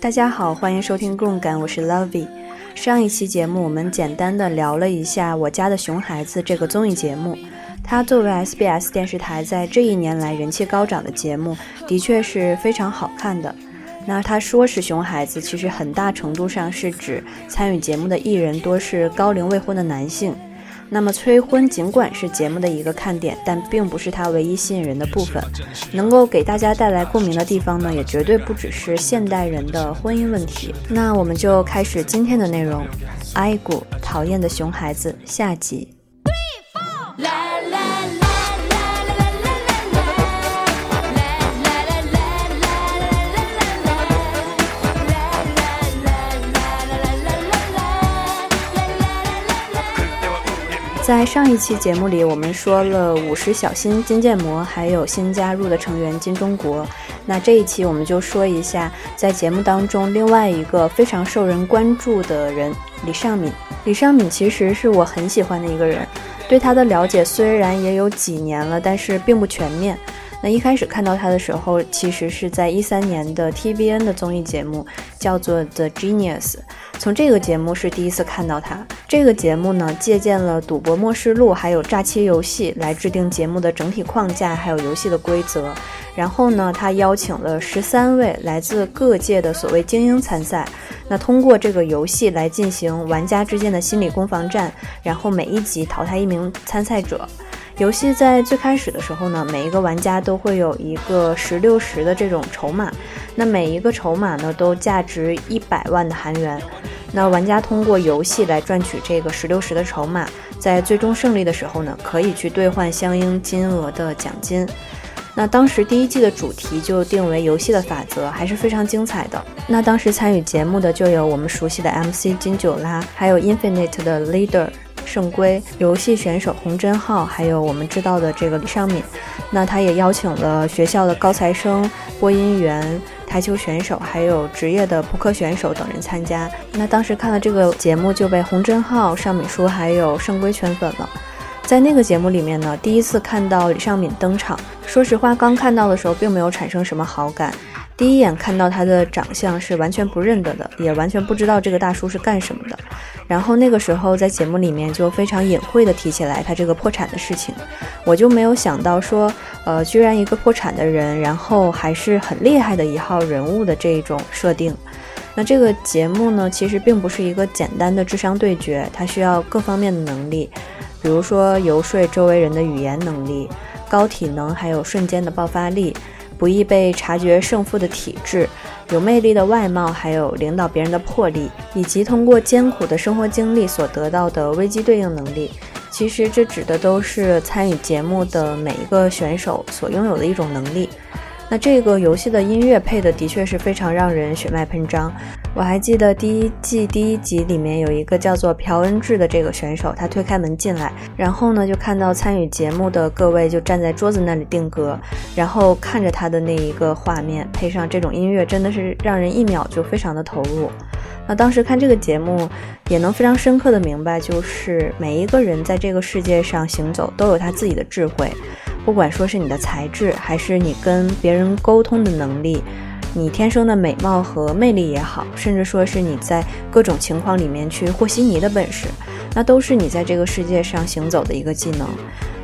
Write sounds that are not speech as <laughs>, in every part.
大家好，欢迎收听共感，我是 Lovey。上一期节目我们简单的聊了一下《我家的熊孩子》这个综艺节目，它作为 SBS 电视台在这一年来人气高涨的节目，的确是非常好看的。那他说是熊孩子，其实很大程度上是指参与节目的艺人多是高龄未婚的男性。那么催婚尽管是节目的一个看点，但并不是它唯一吸引人的部分。能够给大家带来共鸣的地方呢，也绝对不只是现代人的婚姻问题。那我们就开始今天的内容，《爱谷讨厌的熊孩子》下集。上一期节目里，我们说了五十小新金建模，还有新加入的成员金钟国。那这一期我们就说一下，在节目当中另外一个非常受人关注的人李尚敏。李尚敏其实是我很喜欢的一个人，对他的了解虽然也有几年了，但是并不全面。那一开始看到他的时候，其实是在一三年的 TBN 的综艺节目，叫做 The Genius。从这个节目是第一次看到他。这个节目呢，借鉴了《赌博默示录》还有《诈欺游戏》来制定节目的整体框架，还有游戏的规则。然后呢，他邀请了十三位来自各界的所谓精英参赛。那通过这个游戏来进行玩家之间的心理攻防战，然后每一集淘汰一名参赛者。游戏在最开始的时候呢，每一个玩家都会有一个十六十的这种筹码，那每一个筹码呢都价值一百万的韩元。那玩家通过游戏来赚取这个十六十的筹码，在最终胜利的时候呢，可以去兑换相应金额的奖金。那当时第一季的主题就定为游戏的法则，还是非常精彩的。那当时参与节目的就有我们熟悉的 MC 金九拉，还有 Infinite 的 Leader。圣圭游戏选手洪真浩，还有我们知道的这个李尚敏，那他也邀请了学校的高材生、播音员、台球选手，还有职业的扑克选手等人参加。那当时看了这个节目，就被洪真浩、尚敏书还有圣圭圈粉了。在那个节目里面呢，第一次看到李尚敏登场，说实话，刚看到的时候并没有产生什么好感。第一眼看到他的长相是完全不认得的，也完全不知道这个大叔是干什么的。然后那个时候在节目里面就非常隐晦的提起来他这个破产的事情，我就没有想到说，呃，居然一个破产的人，然后还是很厉害的一号人物的这一种设定。那这个节目呢，其实并不是一个简单的智商对决，它需要各方面的能力，比如说游说周围人的语言能力、高体能，还有瞬间的爆发力。不易被察觉胜负的体质，有魅力的外貌，还有领导别人的魄力，以及通过艰苦的生活经历所得到的危机对应能力。其实这指的都是参与节目的每一个选手所拥有的一种能力。那这个游戏的音乐配的的确是非常让人血脉喷张。我还记得第一季第一集里面有一个叫做朴恩智的这个选手，他推开门进来，然后呢就看到参与节目的各位就站在桌子那里定格，然后看着他的那一个画面，配上这种音乐，真的是让人一秒就非常的投入。那当时看这个节目，也能非常深刻的明白，就是每一个人在这个世界上行走都有他自己的智慧。不管说是你的才智，还是你跟别人沟通的能力，你天生的美貌和魅力也好，甚至说是你在各种情况里面去和稀泥的本事，那都是你在这个世界上行走的一个技能。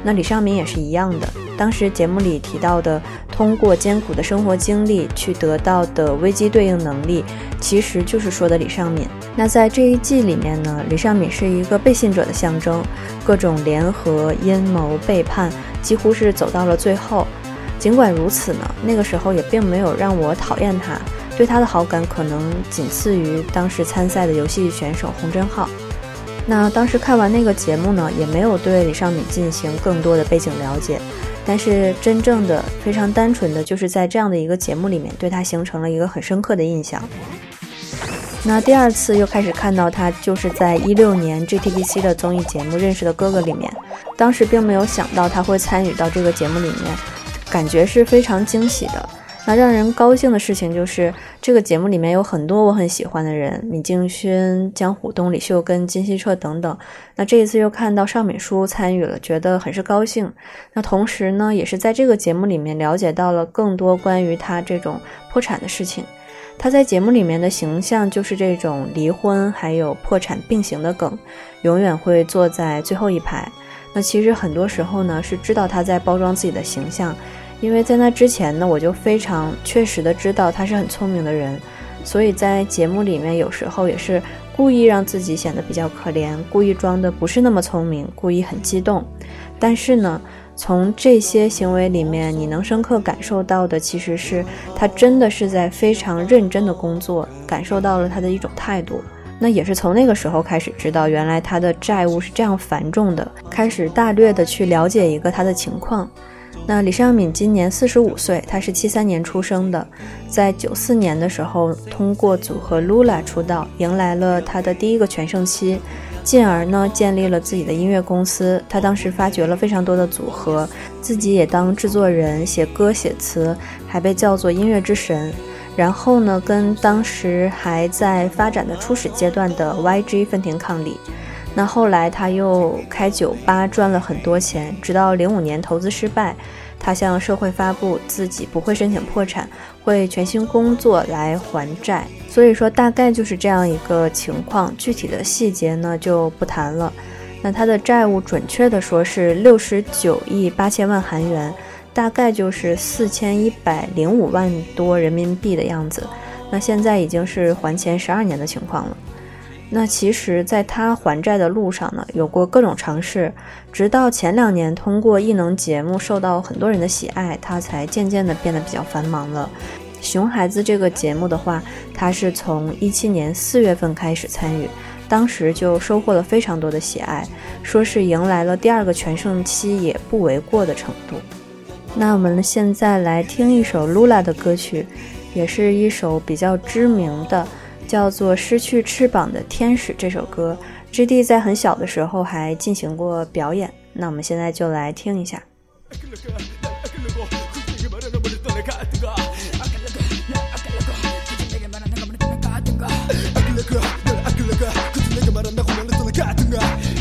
那李尚敏也是一样的。当时节目里提到的，通过艰苦的生活经历去得到的危机对应能力，其实就是说的李尚敏。那在这一季里面呢，李尚敏是一个背信者的象征，各种联合、阴谋、背叛，几乎是走到了最后。尽管如此呢，那个时候也并没有让我讨厌他，对他的好感可能仅次于当时参赛的游戏选手洪真浩。那当时看完那个节目呢，也没有对李尚敏进行更多的背景了解，但是真正的非常单纯的就是在这样的一个节目里面，对他形成了一个很深刻的印象。那第二次又开始看到他，就是在一六年 GTBC 的综艺节目《认识的哥哥》里面，当时并没有想到他会参与到这个节目里面，感觉是非常惊喜的。那让人高兴的事情就是，这个节目里面有很多我很喜欢的人，闵敬勋、江虎东、李秀根、金希澈等等。那这一次又看到邵敏书参与了，觉得很是高兴。那同时呢，也是在这个节目里面了解到了更多关于他这种破产的事情。他在节目里面的形象就是这种离婚还有破产并行的梗，永远会坐在最后一排。那其实很多时候呢，是知道他在包装自己的形象。因为在那之前呢，我就非常确实的知道他是很聪明的人，所以在节目里面有时候也是故意让自己显得比较可怜，故意装的不是那么聪明，故意很激动。但是呢，从这些行为里面，你能深刻感受到的其实是他真的是在非常认真的工作，感受到了他的一种态度。那也是从那个时候开始知道，原来他的债务是这样繁重的，开始大略的去了解一个他的情况。那李尚敏今年四十五岁，他是七三年出生的，在九四年的时候通过组合 Lula 出道，迎来了他的第一个全盛期，进而呢建立了自己的音乐公司。他当时发掘了非常多的组合，自己也当制作人，写歌写词，还被叫做音乐之神。然后呢，跟当时还在发展的初始阶段的 YG 分庭抗礼。那后来他又开酒吧赚了很多钱，直到零五年投资失败，他向社会发布自己不会申请破产，会全心工作来还债。所以说大概就是这样一个情况，具体的细节呢就不谈了。那他的债务准确的说是六十九亿八千万韩元，大概就是四千一百零五万多人民币的样子。那现在已经是还钱十二年的情况了。那其实，在他还债的路上呢，有过各种尝试，直到前两年通过异能节目受到很多人的喜爱，他才渐渐的变得比较繁忙了。熊孩子这个节目的话，他是从一七年四月份开始参与，当时就收获了非常多的喜爱，说是迎来了第二个全盛期也不为过的程度。那我们现在来听一首 Lula 的歌曲，也是一首比较知名的。叫做《失去翅膀的天使》这首歌，G D 在很小的时候还进行过表演。那我们现在就来听一下。<laughs>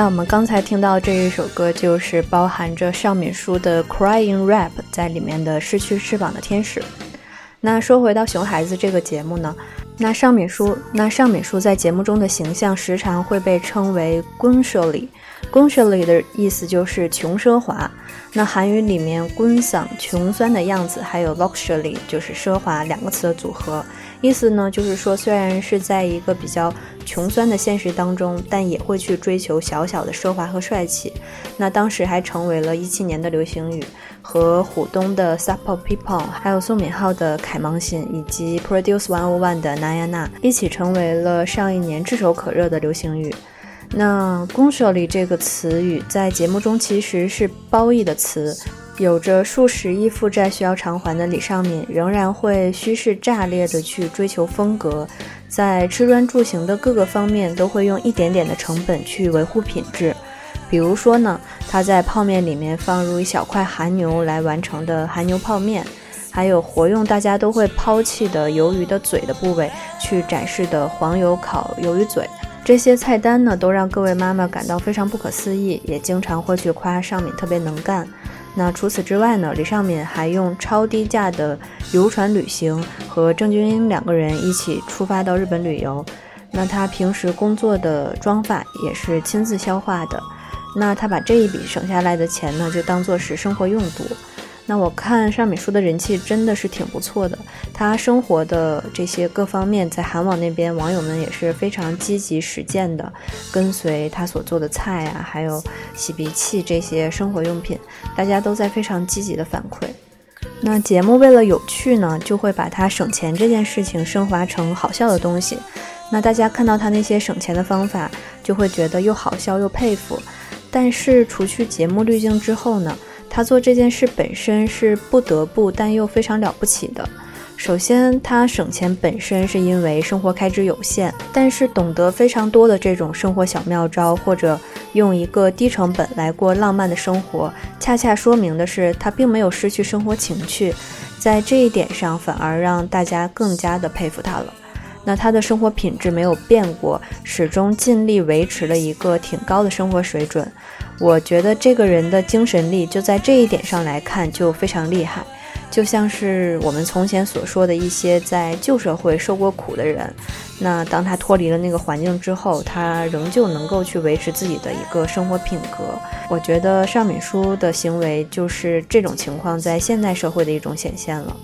那我们刚才听到这一首歌，就是包含着尚敏书的《Crying Rap》在里面的《失去翅膀的天使》。那说回到熊孩子这个节目呢，那尚敏书，那尚敏书在节目中的形象时常会被称为 g u n s h o l y 公 s h l y 的意思就是穷奢华。那韩语里面“꾼상”穷酸的样子，还有 “luxury” 就是奢华两个词的组合，意思呢就是说，虽然是在一个比较穷酸的现实当中，但也会去追求小小的奢华和帅气。那当时还成为了一七年的流行语，和虎东的 “Supper People”，还有宋敏浩的“凯芒信”以及 Produce One O One 的“娜亚娜”一起成为了上一年炙手可热的流行语。那“公社里”这个词语在节目中其实是褒义的词，有着数十亿负债需要偿还的李尚敏，仍然会虚势炸裂的去追求风格，在吃穿住行的各个方面都会用一点点的成本去维护品质。比如说呢，他在泡面里面放入一小块韩牛来完成的韩牛泡面，还有活用大家都会抛弃的鱿鱼的嘴的部位去展示的黄油烤鱿鱼嘴。这些菜单呢，都让各位妈妈感到非常不可思议，也经常会去夸尚敏特别能干。那除此之外呢，李尚敏还用超低价的游船旅行和郑俊英两个人一起出发到日本旅游。那他平时工作的妆发也是亲自消化的。那他把这一笔省下来的钱呢，就当做是生活用度。那我看尚美书的人气真的是挺不错的，他生活的这些各方面，在韩网那边网友们也是非常积极实践的，跟随他所做的菜啊，还有洗鼻器这些生活用品，大家都在非常积极的反馈。那节目为了有趣呢，就会把他省钱这件事情升华成好笑的东西。那大家看到他那些省钱的方法，就会觉得又好笑又佩服。但是除去节目滤镜之后呢？他做这件事本身是不得不，但又非常了不起的。首先，他省钱本身是因为生活开支有限，但是懂得非常多的这种生活小妙招，或者用一个低成本来过浪漫的生活，恰恰说明的是他并没有失去生活情趣，在这一点上反而让大家更加的佩服他了。那他的生活品质没有变过，始终尽力维持了一个挺高的生活水准。我觉得这个人的精神力就在这一点上来看就非常厉害，就像是我们从前所说的一些在旧社会受过苦的人，那当他脱离了那个环境之后，他仍旧能够去维持自己的一个生活品格。我觉得尚敏书的行为就是这种情况在现代社会的一种显现了。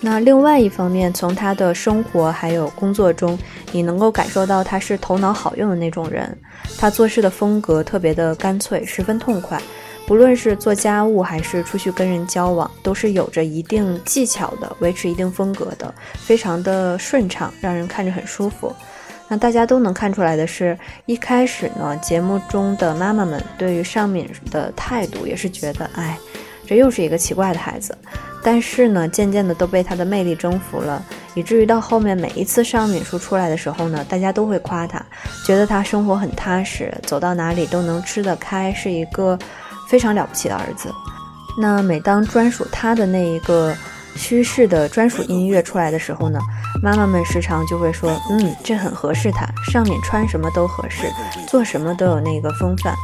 那另外一方面，从他的生活还有工作中，你能够感受到他是头脑好用的那种人。他做事的风格特别的干脆，十分痛快。不论是做家务还是出去跟人交往，都是有着一定技巧的，维持一定风格的，非常的顺畅，让人看着很舒服。那大家都能看出来的是，一开始呢，节目中的妈妈们对于尚敏的态度也是觉得，哎，这又是一个奇怪的孩子。但是呢，渐渐的都被他的魅力征服了，以至于到后面每一次尚敏书出来的时候呢，大家都会夸他，觉得他生活很踏实，走到哪里都能吃得开，是一个非常了不起的儿子。那每当专属他的那一个虚饰的专属音乐出来的时候呢，妈妈们时常就会说，嗯，这很合适他，上敏穿什么都合适，做什么都有那个风范。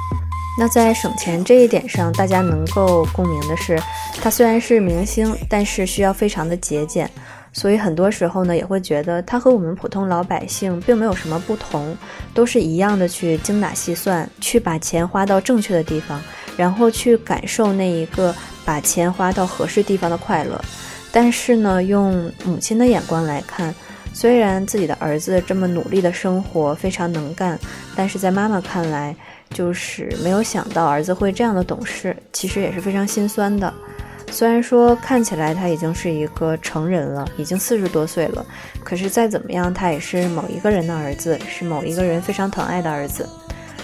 那在省钱这一点上，大家能够共鸣的是，他虽然是明星，但是需要非常的节俭，所以很多时候呢，也会觉得他和我们普通老百姓并没有什么不同，都是一样的去精打细算，去把钱花到正确的地方，然后去感受那一个把钱花到合适地方的快乐。但是呢，用母亲的眼光来看，虽然自己的儿子这么努力的生活，非常能干，但是在妈妈看来，就是没有想到儿子会这样的懂事，其实也是非常心酸的。虽然说看起来他已经是一个成人了，已经四十多岁了，可是再怎么样，他也是某一个人的儿子，是某一个人非常疼爱的儿子。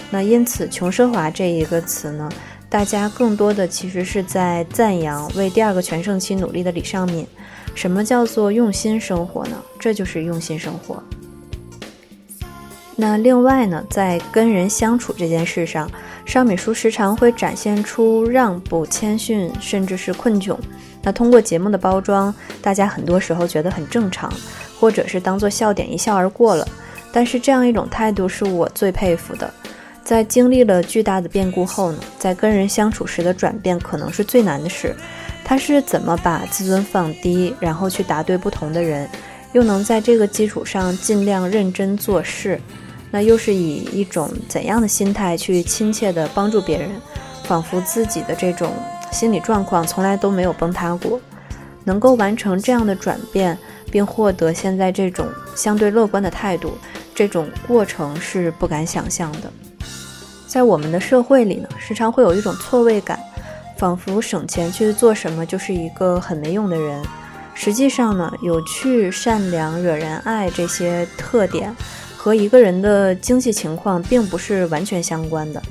那因此，穷奢华这一个词呢，大家更多的其实是在赞扬为第二个全盛期努力的李尚敏。什么叫做用心生活呢？这就是用心生活。那另外呢，在跟人相处这件事上，尚美淑时常会展现出让步、谦逊，甚至是困窘。那通过节目的包装，大家很多时候觉得很正常，或者是当做笑点一笑而过了。但是这样一种态度是我最佩服的。在经历了巨大的变故后呢，在跟人相处时的转变可能是最难的事。他是怎么把自尊放低，然后去答对不同的人，又能在这个基础上尽量认真做事？那又是以一种怎样的心态去亲切地帮助别人，仿佛自己的这种心理状况从来都没有崩塌过。能够完成这样的转变，并获得现在这种相对乐观的态度，这种过程是不敢想象的。在我们的社会里呢，时常会有一种错位感，仿佛省钱去做什么就是一个很没用的人。实际上呢，有趣、善良、惹人爱这些特点。和一个人的经济情况并不是完全相关的。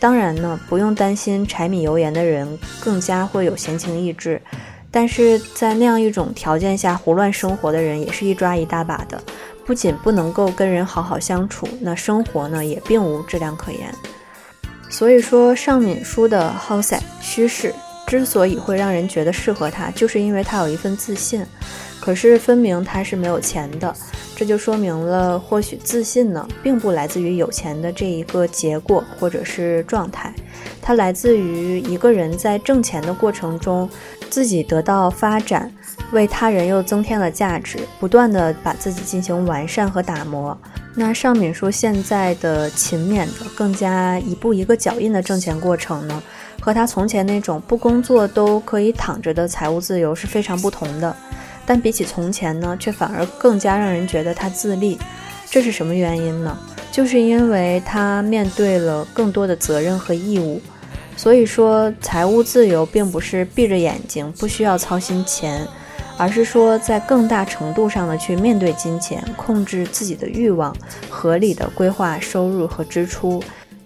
当然呢，不用担心柴米油盐的人更加会有闲情逸致，但是在那样一种条件下胡乱生活的人也是一抓一大把的。不仅不能够跟人好好相处，那生活呢也并无质量可言。所以说，尚敏书的好塞虚饰之所以会让人觉得适合他，就是因为他有一份自信。可是分明他是没有钱的。这就说明了，或许自信呢，并不来自于有钱的这一个结果或者是状态，它来自于一个人在挣钱的过程中，自己得到发展，为他人又增添了价值，不断的把自己进行完善和打磨。那尚敏说现在的勤勉的，更加一步一个脚印的挣钱过程呢，和他从前那种不工作都可以躺着的财务自由是非常不同的。但比起从前呢，却反而更加让人觉得他自立，这是什么原因呢？就是因为他面对了更多的责任和义务。所以说，财务自由并不是闭着眼睛不需要操心钱，而是说在更大程度上的去面对金钱，控制自己的欲望，合理的规划收入和支出。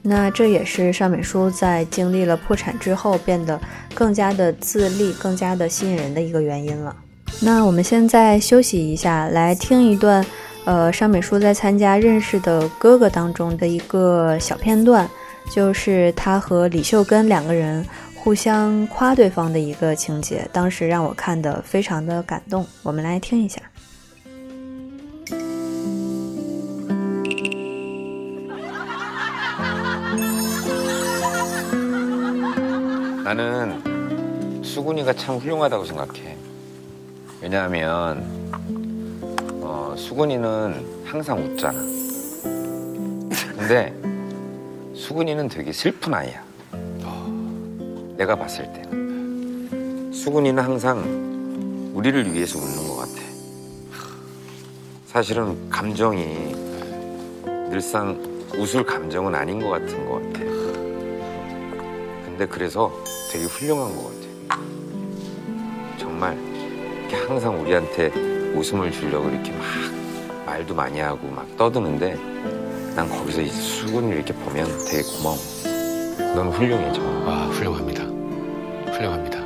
那这也是尚美书在经历了破产之后变得更加的自立，更加的吸引人的一个原因了。那我们现在休息一下，来听一段，呃，尚美书在参加认识的哥哥当中的一个小片段，就是他和李秀根两个人互相夸对方的一个情节，当时让我看的非常的感动。我们来听一下。 나는 수근이가 참 훌륭하다고 생각해 왜냐하면 어, 수근이는 항상 웃잖아. 근데 수근이는 되게 슬픈 아이야. 내가 봤을 때. 수근이는 항상 우리를 위해서 웃는 것 같아. 사실은 감정이 늘상 웃을 감정은 아닌 것 같은 것 같아. 근데 그래서 되게 훌륭한 것 같아. 정말 항상 우리한테 웃음을 주려고 이렇게 막 말도 많이 하고 막 떠드는데 난 거기서 이 수근을 이렇게 보면 되게 고마워. 넌 훌륭해, 정말. 아, 훌륭합니다. 훌륭합니다.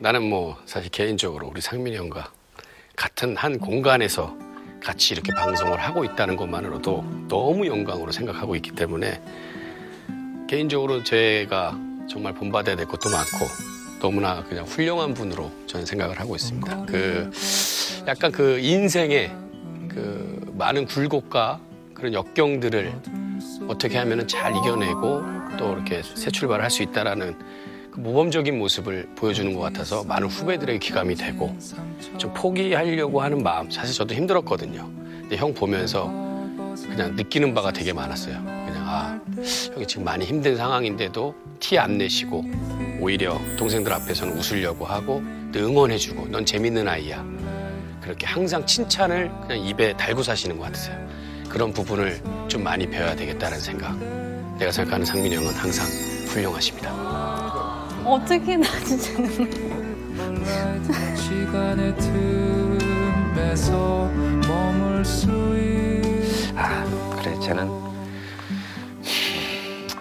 나는 뭐 사실 개인적으로 우리 상민이 형과 같은 한 공간에서 같이 이렇게 방송을 하고 있다는 것만으로도 너무 영광으로 생각하고 있기 때문에 개인적으로 제가 정말 본받아야 될 것도 많고 너무나 그냥 훌륭한 분으로 저는 생각을 하고 있습니다. 그 약간 그 인생의 그 많은 굴곡과 그런 역경들을 어떻게 하면 잘 이겨내고 또 이렇게 새 출발을 할 수 있다라는 그 모범적인 모습을 보여주는 것 같아서 많은 후배들에게 기감이 되고 좀 포기하려고 하는 마음 사실 저도 힘들었거든요. 근데 형 보면서 그냥 느끼는 바가 되게 많았어요. 아 형이 지금 많이 힘든 상황인데도 티 안 내시고 오히려 동생들 앞에서는 웃으려고 하고 응원해주고 넌 재밌는 아이야. 그렇게 항상 칭찬을 그냥 입에 달고 사시는 것 같으세요. 그런 부분을 좀 많이 배워야 되겠다는 생각. 내가 생각하는 상민이 형은 항상 훌륭하십니다. 어떻게 나 <laughs> 진짜 아 그래 쟤는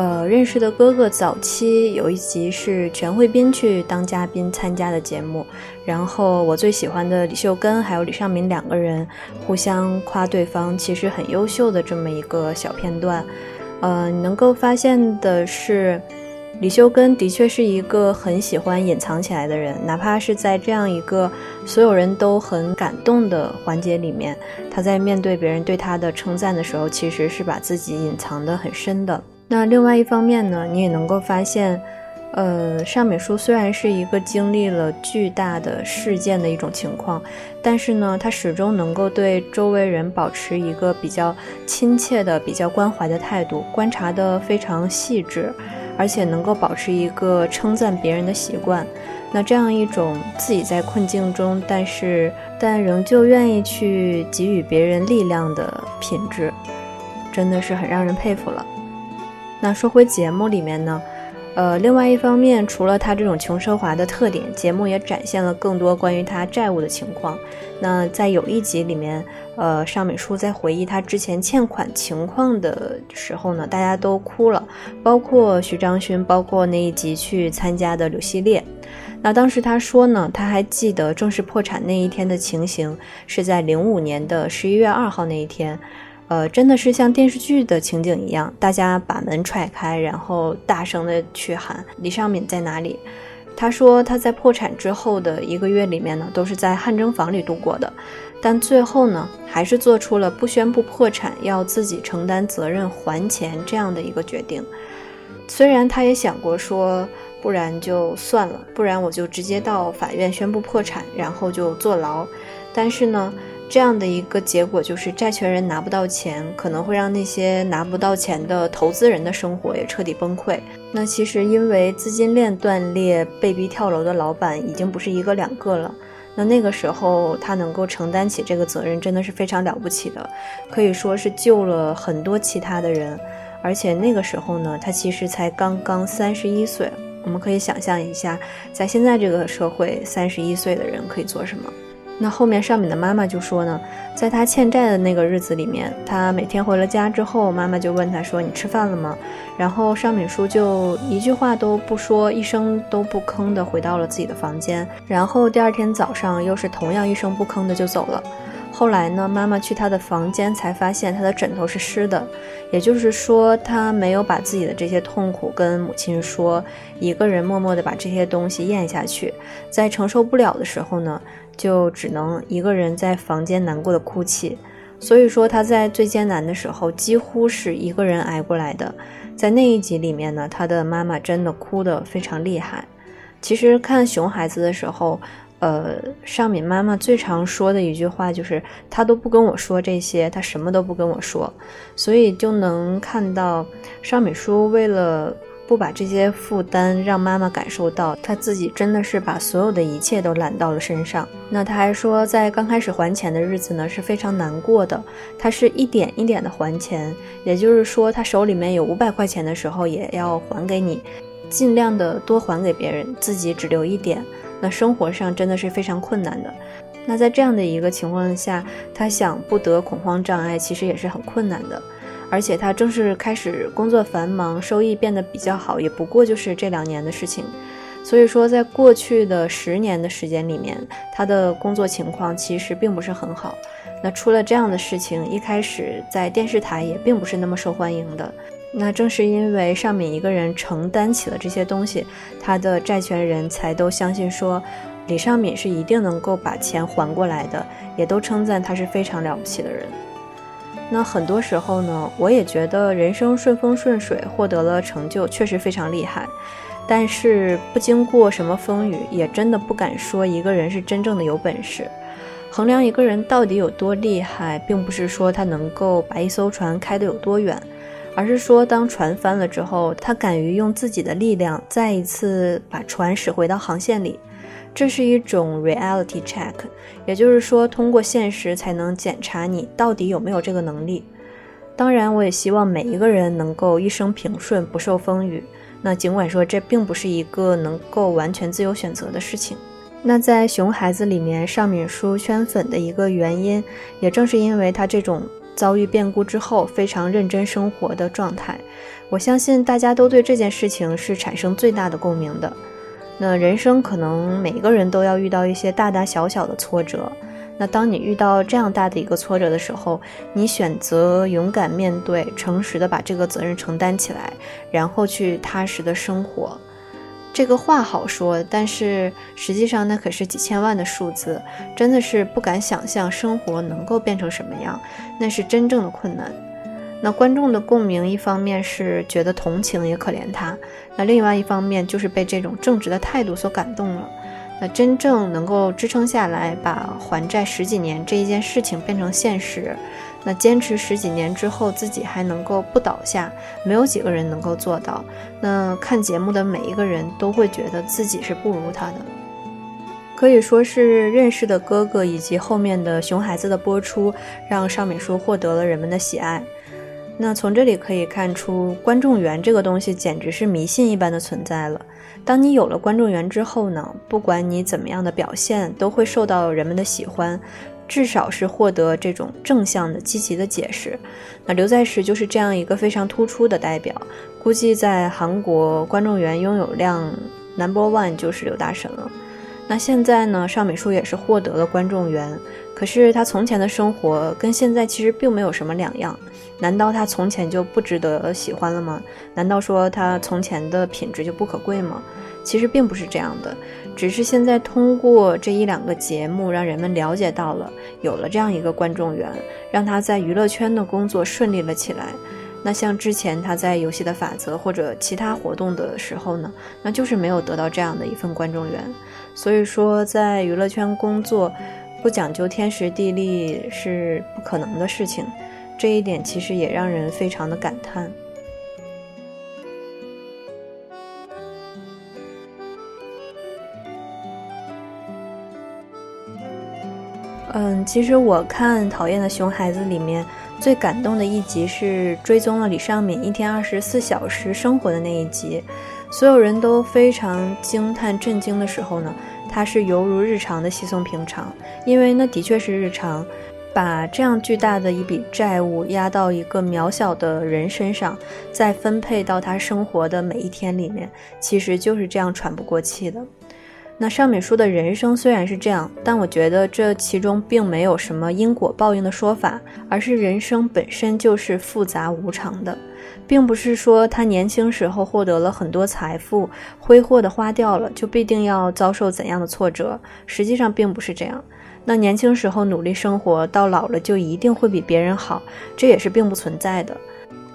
呃，认识的哥哥早期有一集是全慧斌去当嘉宾参加的节目，然后我最喜欢的李秀根还有李尚敏两个人互相夸对方其实很优秀的这么一个小片段，呃，你能够发现的是，李秀根的确是一个很喜欢隐藏起来的人，哪怕是在这样一个所有人都很感动的环节里面，他在面对别人对他的称赞的时候，其实是把自己隐藏得很深的。那另外一方面呢，你也能够发现，呃，尚美淑虽然是一个经历了巨大的事件的一种情况，但是呢，她始终能够对周围人保持一个比较亲切的、比较关怀的态度，观察得非常细致。而且能够保持一个称赞别人的习惯，那这样一种自己在困境中，但是但仍旧愿意去给予别人力量的品质，真的是很让人佩服了。那说回节目里面呢？呃，另外一方面，除了他这种穷奢华的特点，节目也展现了更多关于他债务的情况。那在有一集里面，呃，尚美淑在回忆他之前欠款情况的时候呢，大家都哭了，包括徐章勋，包括那一集去参加的柳希烈。那当时他说呢，他还记得正式破产那一天的情形，是在零五年的十一月二号那一天。呃，真的是像电视剧的情景一样，大家把门踹开，然后大声的去喊李尚敏在哪里。他说他在破产之后的一个月里面呢，都是在汗蒸房里度过的，但最后呢，还是做出了不宣布破产，要自己承担责任还钱这样的一个决定。虽然他也想过说，不然就算了，不然我就直接到法院宣布破产，然后就坐牢。但是呢。这样的一个结果就是债权人拿不到钱，可能会让那些拿不到钱的投资人的生活也彻底崩溃。那其实因为资金链断裂被逼跳楼的老板已经不是一个两个了。那那个时候他能够承担起这个责任，真的是非常了不起的，可以说是救了很多其他的人。而且那个时候呢，他其实才刚刚三十一岁。我们可以想象一下，在现在这个社会，三十一岁的人可以做什么？那后面尚敏的妈妈就说呢，在他欠债的那个日子里面，他每天回了家之后，妈妈就问他说：“你吃饭了吗？”然后尚敏叔就一句话都不说，一声都不吭的回到了自己的房间。然后第二天早上又是同样一声不吭的就走了。后来呢，妈妈去他的房间才发现他的枕头是湿的，也就是说他没有把自己的这些痛苦跟母亲说，一个人默默的把这些东西咽下去，在承受不了的时候呢。就只能一个人在房间难过的哭泣，所以说他在最艰难的时候几乎是一个人挨过来的。在那一集里面呢，他的妈妈真的哭得非常厉害。其实看熊孩子的时候，呃，尚敏妈妈最常说的一句话就是她都不跟我说这些，她什么都不跟我说，所以就能看到尚敏叔为了。不把这些负担让妈妈感受到，他自己真的是把所有的一切都揽到了身上。那他还说，在刚开始还钱的日子呢是非常难过的，他是一点一点的还钱，也就是说，他手里面有五百块钱的时候也要还给你，尽量的多还给别人，自己只留一点。那生活上真的是非常困难的。那在这样的一个情况下，他想不得恐慌障碍，其实也是很困难的。而且他正是开始工作繁忙，收益变得比较好，也不过就是这两年的事情。所以说，在过去的十年的时间里面，他的工作情况其实并不是很好。那出了这样的事情，一开始在电视台也并不是那么受欢迎的。那正是因为尚敏一个人承担起了这些东西，他的债权人才都相信说李尚敏是一定能够把钱还过来的，也都称赞他是非常了不起的人。那很多时候呢，我也觉得人生顺风顺水，获得了成就，确实非常厉害。但是不经过什么风雨，也真的不敢说一个人是真正的有本事。衡量一个人到底有多厉害，并不是说他能够把一艘船开得有多远，而是说当船翻了之后，他敢于用自己的力量再一次把船驶回到航线里。这是一种 reality check，也就是说，通过现实才能检查你到底有没有这个能力。当然，我也希望每一个人能够一生平顺，不受风雨。那尽管说这并不是一个能够完全自由选择的事情。那在《熊孩子》里面，尚敏书圈粉的一个原因，也正是因为他这种遭遇变故之后非常认真生活的状态。我相信大家都对这件事情是产生最大的共鸣的。那人生可能每个人都要遇到一些大大小小的挫折，那当你遇到这样大的一个挫折的时候，你选择勇敢面对，诚实的把这个责任承担起来，然后去踏实的生活。这个话好说，但是实际上那可是几千万的数字，真的是不敢想象生活能够变成什么样，那是真正的困难。那观众的共鸣，一方面是觉得同情也可怜他，那另外一方面就是被这种正直的态度所感动了。那真正能够支撑下来，把还债十几年这一件事情变成现实，那坚持十几年之后，自己还能够不倒下，没有几个人能够做到。那看节目的每一个人都会觉得自己是不如他的，可以说是认识的哥哥以及后面的熊孩子的播出，让尚美淑获得了人们的喜爱。那从这里可以看出，观众缘这个东西简直是迷信一般的存在了。当你有了观众缘之后呢，不管你怎么样的表现，都会受到人们的喜欢，至少是获得这种正向的、积极的解释。那刘在石就是这样一个非常突出的代表，估计在韩国观众缘拥有量 number one 就是刘大神了。那现在呢，尚美淑也是获得了观众缘，可是他从前的生活跟现在其实并没有什么两样。难道他从前就不值得喜欢了吗？难道说他从前的品质就不可贵吗？其实并不是这样的，只是现在通过这一两个节目，让人们了解到了，有了这样一个观众缘，让他在娱乐圈的工作顺利了起来。那像之前他在《游戏的法则》或者其他活动的时候呢，那就是没有得到这样的一份观众缘。所以说，在娱乐圈工作，不讲究天时地利是不可能的事情。这一点其实也让人非常的感叹。嗯，其实我看《讨厌的熊孩子》里面最感动的一集是追踪了李尚敏一天二十四小时生活的那一集，所有人都非常惊叹震惊的时候呢，它是犹如日常的稀松平常，因为那的确是日常。把这样巨大的一笔债务压到一个渺小的人身上，再分配到他生活的每一天里面，其实就是这样喘不过气的。那上面说的人生虽然是这样，但我觉得这其中并没有什么因果报应的说法，而是人生本身就是复杂无常的，并不是说他年轻时候获得了很多财富，挥霍的花掉了，就必定要遭受怎样的挫折。实际上并不是这样。那年轻时候努力生活，到老了就一定会比别人好，这也是并不存在的。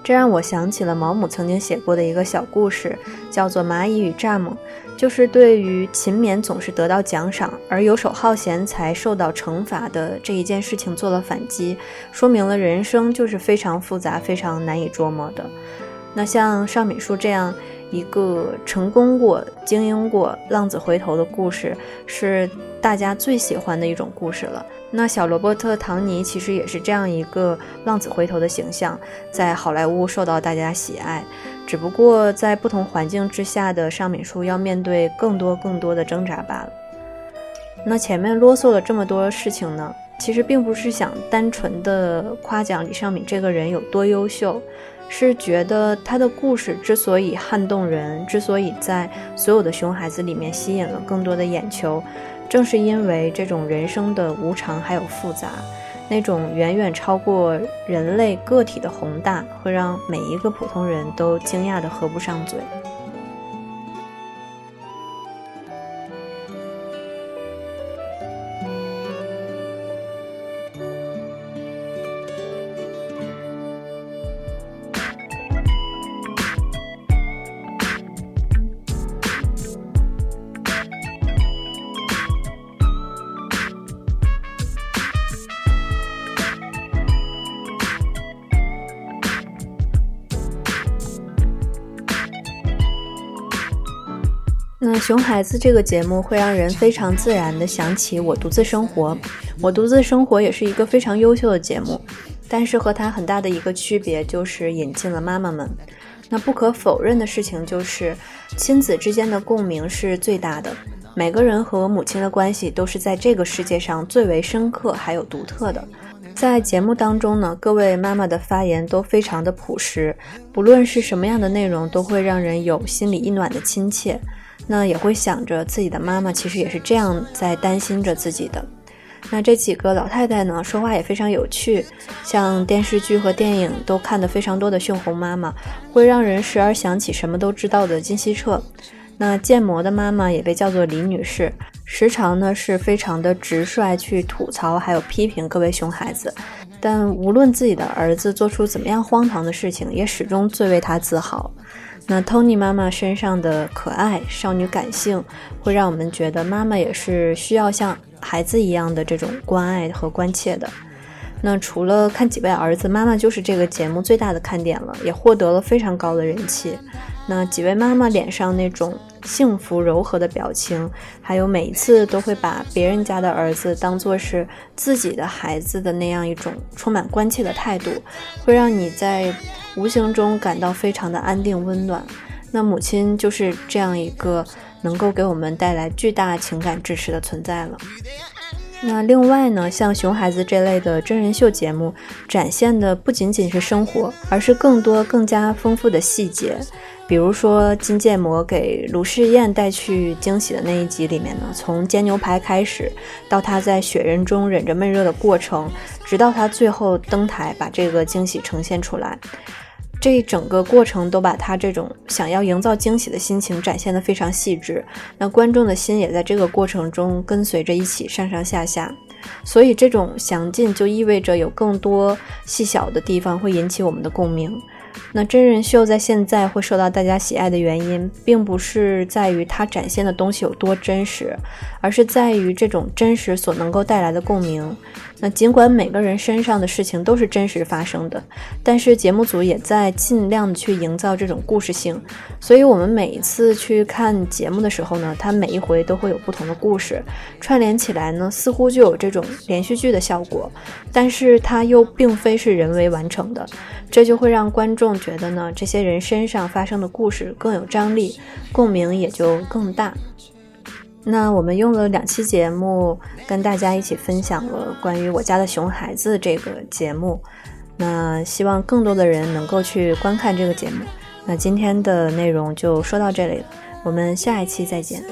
这让我想起了毛姆曾经写过的一个小故事，叫做《蚂蚁与蚱蜢》，就是对于勤勉总是得到奖赏，而游手好闲才受到惩罚的这一件事情做了反击，说明了人生就是非常复杂、非常难以捉摸的。那像尚美淑这样。一个成功过、精英过、浪子回头的故事，是大家最喜欢的一种故事了。那小罗伯特·唐尼其实也是这样一个浪子回头的形象，在好莱坞受到大家喜爱。只不过在不同环境之下的尚敏书要面对更多更多的挣扎罢了。那前面啰嗦了这么多事情呢，其实并不是想单纯的夸奖李尚敏这个人有多优秀。是觉得他的故事之所以撼动人，之所以在所有的熊孩子里面吸引了更多的眼球，正是因为这种人生的无常还有复杂，那种远远超过人类个体的宏大，会让每一个普通人都惊讶的合不上嘴。熊孩子这个节目会让人非常自然的想起我独自生活。我独自生活也是一个非常优秀的节目，但是和它很大的一个区别就是引进了妈妈们。那不可否认的事情就是，亲子之间的共鸣是最大的。每个人和母亲的关系都是在这个世界上最为深刻还有独特的。在节目当中呢，各位妈妈的发言都非常的朴实，不论是什么样的内容，都会让人有心里一暖的亲切。那也会想着自己的妈妈，其实也是这样在担心着自己的。那这几个老太太呢，说话也非常有趣，像电视剧和电影都看得非常多的秀红妈妈，会让人时而想起什么都知道的金希澈。那建模的妈妈也被叫做李女士，时常呢是非常的直率去吐槽还有批评各位熊孩子，但无论自己的儿子做出怎么样荒唐的事情，也始终最为他自豪。那 Tony 妈妈身上的可爱少女感性，会让我们觉得妈妈也是需要像孩子一样的这种关爱和关切的。那除了看几位儿子，妈妈就是这个节目最大的看点了，也获得了非常高的人气。那几位妈妈脸上那种幸福柔和的表情，还有每一次都会把别人家的儿子当做是自己的孩子的那样一种充满关切的态度，会让你在无形中感到非常的安定温暖。那母亲就是这样一个能够给我们带来巨大情感支持的存在了。那另外呢，像熊孩子这类的真人秀节目，展现的不仅仅是生活，而是更多更加丰富的细节。比如说金建模给卢世燕带去惊喜的那一集里面呢，从煎牛排开始，到他在雪人中忍着闷热的过程，直到他最后登台把这个惊喜呈现出来，这一整个过程都把他这种想要营造惊喜的心情展现得非常细致。那观众的心也在这个过程中跟随着一起上上下下，所以这种详尽就意味着有更多细小的地方会引起我们的共鸣。那真人秀在现在会受到大家喜爱的原因，并不是在于它展现的东西有多真实，而是在于这种真实所能够带来的共鸣。那尽管每个人身上的事情都是真实发生的，但是节目组也在尽量去营造这种故事性。所以，我们每一次去看节目的时候呢，它每一回都会有不同的故事串联起来呢，似乎就有这种连续剧的效果。但是它又并非是人为完成的，这就会让观众觉得呢，这些人身上发生的故事更有张力，共鸣也就更大。那我们用了两期节目跟大家一起分享了关于我家的熊孩子这个节目，那希望更多的人能够去观看这个节目。那今天的内容就说到这里了，我们下一期再见。